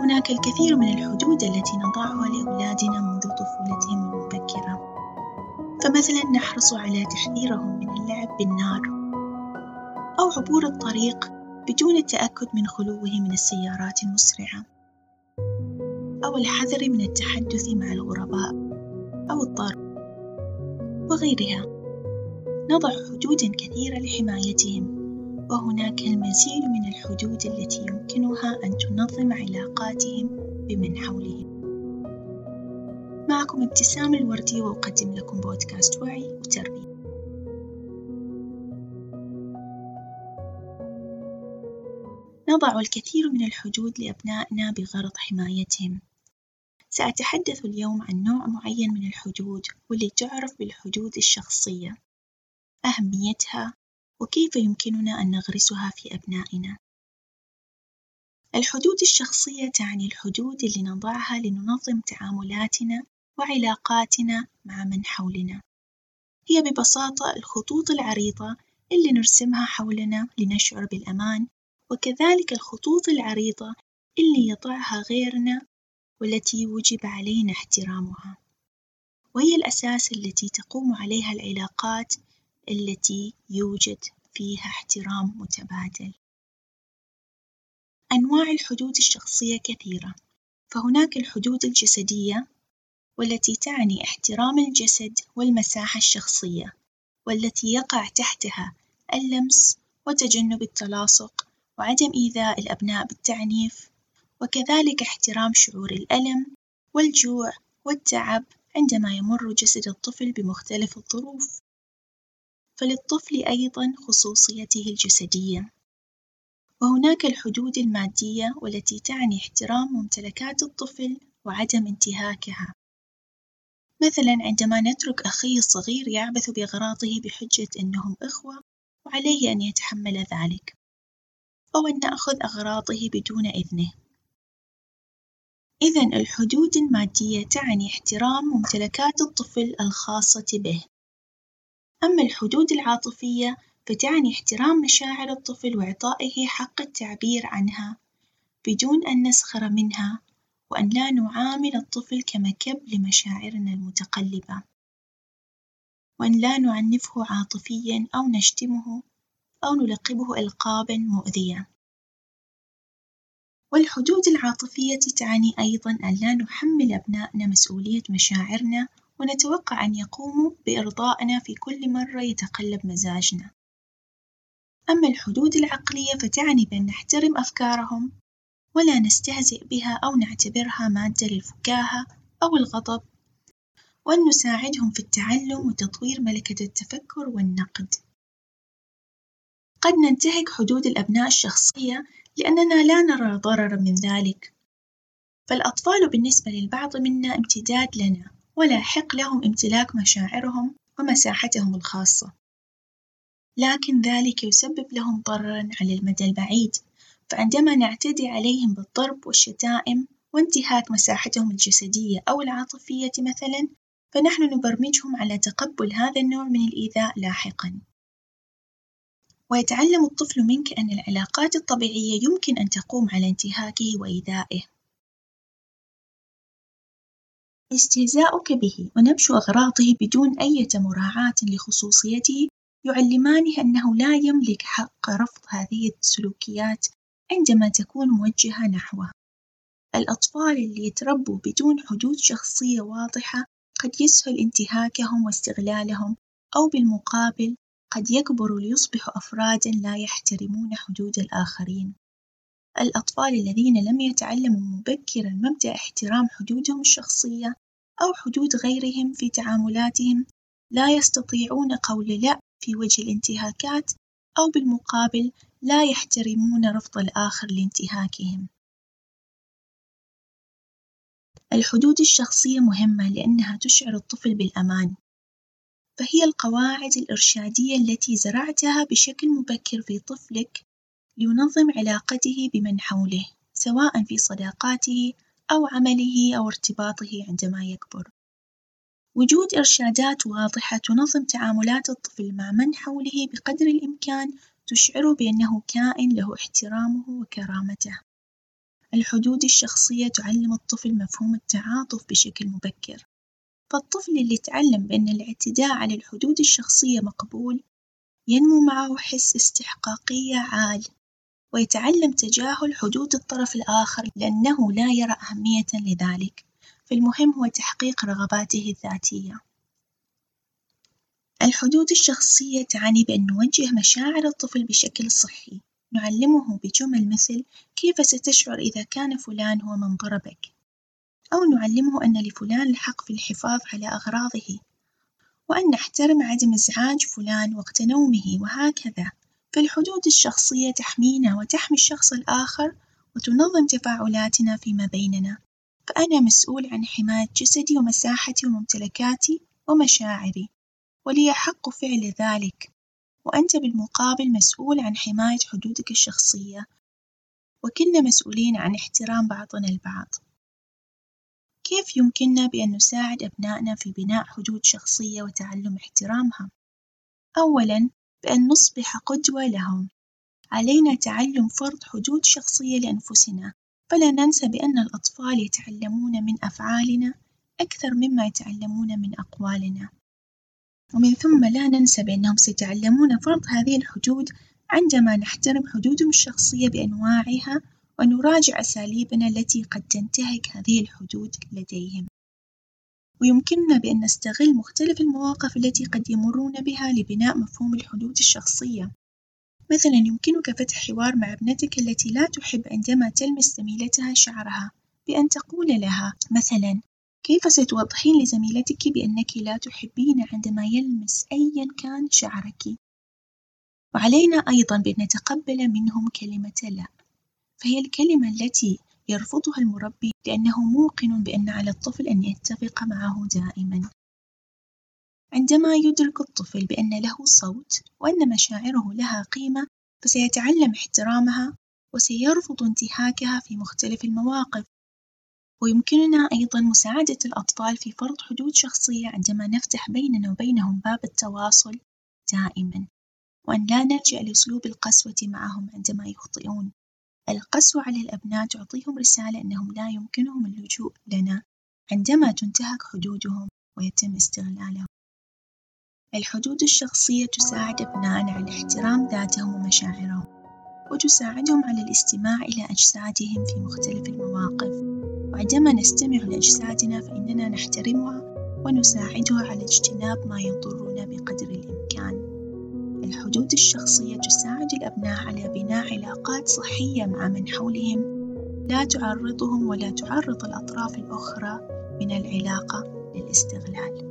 هناك الكثير من الحدود التي نضعها لأولادنا منذ طفولتهم المبكرة. فمثلا نحرص على تحذيرهم من اللعب بالنار أو عبور الطريق بدون التأكد من خلوه من السيارات المسرعة أو الحذر من التحدث مع الغرباء أو الضرب وغيرها. نضع حدودا كثيرة لحمايتهم وهناك المزيد من الحدود التي يمكنها أن تنظم علاقاتهم بمن حولهم. معكم ابتسام الوردي وأقدم لكم بودكاست وعي وتربية. نضع الكثير من الحدود لأبنائنا بغرض حمايتهم. سأتحدث اليوم عن نوع معين من الحدود واللي تعرف بالحدود الشخصية. أهميتها وكيف يمكننا أن نغرسها في أبنائنا. الحدود الشخصية تعني الحدود اللي نضعها لننظم تعاملاتنا وعلاقاتنا مع من حولنا. هي ببساطة الخطوط العريضة اللي نرسمها حولنا لنشعر بالأمان وكذلك الخطوط العريضة اللي يضعها غيرنا والتي يجب علينا احترامها. وهي الأساس التي تقوم عليها العلاقات التي يوجد فيها احترام متبادل. أنواع الحدود الشخصية كثيرة فهناك الحدود الجسدية والتي تعني احترام الجسد والمساحة الشخصية والتي يقع تحتها اللمس وتجنب التلاصق وعدم إيذاء الأبناء بالتعنيف وكذلك احترام شعور الألم والجوع والتعب عندما يمر جسد الطفل بمختلف الظروف فللطفل أيضًا خصوصيته الجسدية. وهناك الحدود المادية والتي تعني احترام ممتلكات الطفل وعدم انتهاكها. مثلا عندما نترك أخيه الصغير يعبث بأغراضه بحجة أنهم إخوة وعليه أن يتحمل ذلك أو أن نأخذ أغراضه بدون إذنه. إذا الحدود المادية تعني احترام ممتلكات الطفل الخاصة به. أما الحدود العاطفية فتعني احترام مشاعر الطفل وإعطائه حق التعبير عنها بدون أن نسخر منها وأن لا نعامل الطفل كمكب لمشاعرنا المتقلبة. وأن لا نعنفه عاطفيًا أو نشتمه أو نلقبه ألقابًا مؤذية. والحدود العاطفية تعني أيضًا أن لا نحمل أبنائنا مسؤولية مشاعرنا ونتوقع أن يقوموا بإرضائنا في كل مرة يتقلب مزاجنا. أما الحدود العقلية فتعني بأن نحترم أفكارهم ولا نستهزئ بها أو نعتبرها مادة للفكاهة أو الغضب وأن نساعدهم في التعلم وتطوير ملكة التفكر والنقد. قد ننتهك حدود الأبناء الشخصية لأننا لا نرى ضررًا من ذلك فالأطفال بالنسبة للبعض منا امتداد لنا ولا يحق لهم امتلاك مشاعرهم ومساحتهم الخاصة. لكن ذلك يسبب لهم ضررًا على المدى البعيد. فعندما نعتدي عليهم بالضرب والشتائم وانتهاك مساحتهم الجسدية أو العاطفية مثلًا فنحن نبرمجهم على تقبل هذا النوع من الإيذاء لاحقًا. ويتعلم الطفل منك أن العلاقات الطبيعية يمكن أن تقوم على انتهاكه وإيذائه. استهزاؤك به ونبش أغراضه بدون أية مراعاة لخصوصيته يعلمانه أنه لا يملك حق رفض هذه السلوكيات عندما تكون موجهة نحوه. الأطفال اللي يتربوا بدون حدود شخصية واضحة قد يسهل انتهاكهم واستغلالهم أو بالمقابل قد يكبروا ليصبحوا أفرادًا لا يحترمون حدود الآخرين. الأطفال الذين لم يتعلموا مبكرًا مبدأ احترام حدودهم الشخصية أو حدود غيرهم في تعاملاتهم لا يستطيعون قول لأ في وجه الانتهاكات أو بالمقابل لا يحترمون رفض الآخر لانتهاكهم. الحدود الشخصية مهمة لأنها تشعر الطفل بالأمان، فهي القواعد الإرشادية التي زرعتها بشكل مبكر في طفلك لينظم علاقته بمن حوله سواء في صداقاته أو عمله أو ارتباطه عندما يكبر. وجود إرشادات واضحة تنظم تعاملات الطفل مع من حوله بقدر الإمكان تشعره بأنه كائن له احترامه وكرامته. الحدود الشخصية تعلم الطفل مفهوم التعاطف بشكل مبكر، فالطفل اللي تعلم بأن الاعتداء على الحدود الشخصية مقبول ينمو معه حس استحقاقية عالي، ويتعلم تجاهل حدود الطرف الآخر لأنه لا يرى أهمية لذلك، فالمهم هو تحقيق رغباته الذاتية. الحدود الشخصية تعني بأن نوجه مشاعر الطفل بشكل صحي، نعلمه بجمل مثل كيف ستشعر إذا كان فلان هو من ضربك؟ أو نعلمه أن لفلان الحق في الحفاظ على أغراضه، وأن نحترم عدم إزعاج فلان وقت نومه وهكذا، فالحدود الشخصية تحمينا وتحمي الشخص الآخر وتنظم تفاعلاتنا فيما بيننا، فأنا مسؤول عن حماية جسدي ومساحتي وممتلكاتي ومشاعري، ولي حق فعل ذلك، وأنت بالمقابل مسؤول عن حماية حدودك الشخصية، وكلنا مسؤولين عن احترام بعضنا البعض. كيف يمكننا بأن نساعد أبنائنا في بناء حدود شخصية وتعلم احترامها؟ أولًا بأن نصبح قدوة لهم، علينا تعلم فرض حدود شخصية لأنفسنا، فلا ننسى بأن الأطفال يتعلمون من أفعالنا أكثر مما يتعلمون من أقوالنا، ومن ثم لا ننسى بأنهم سيتعلمون فرض هذه الحدود عندما نحترم حدودهم الشخصية بأنواعها ونراجع أساليبنا التي قد تنتهك هذه الحدود لديهم. ويمكننا بأن نستغل مختلف المواقف التي قد يمرون بها لبناء مفهوم الحدود الشخصية. مثلا يمكنك فتح حوار مع ابنتك التي لا تحب عندما تلمس زميلتها شعرها بأن تقول لها مثلا كيف ستوضحين لزميلتك بأنك لا تحبين عندما يلمس أيا كان شعرك؟ وعلينا أيضا بأن نتقبل منهم كلمة لا، فهي الكلمة التي يرفضها المربي لأنه موقن بأن على الطفل أن يتفق معه دائما. عندما يدرك الطفل بأن له صوت وأن مشاعره لها قيمة فسيتعلم احترامها وسيرفض انتهاكها في مختلف المواقف. ويمكننا أيضا مساعدة الأطفال في فرض حدود شخصية عندما نفتح بيننا وبينهم باب التواصل دائما. وأن لا نلجأ لأسلوب القسوة معهم عندما يخطئون. القسوة على الأبناء تعطيهم رسالة أنهم لا يمكنهم اللجوء لنا عندما تنتهك حدودهم ويتم استغلالهم. الحدود الشخصية تساعد أبنائنا على احترام ذاتهم ومشاعرهم، وتساعدهم على الاستماع إلى أجسادهم في مختلف المواقف، وعندما نستمع لأجسادنا فإننا نحترمها ونساعدها على اجتناب ما يضرنا بقدر الإمكان. الحدود الشخصية تساعد الأبناء على بناء علاقات صحية مع من حولهم لا تعرضهم ولا تعرض الأطراف الأخرى من العلاقة للاستغلال.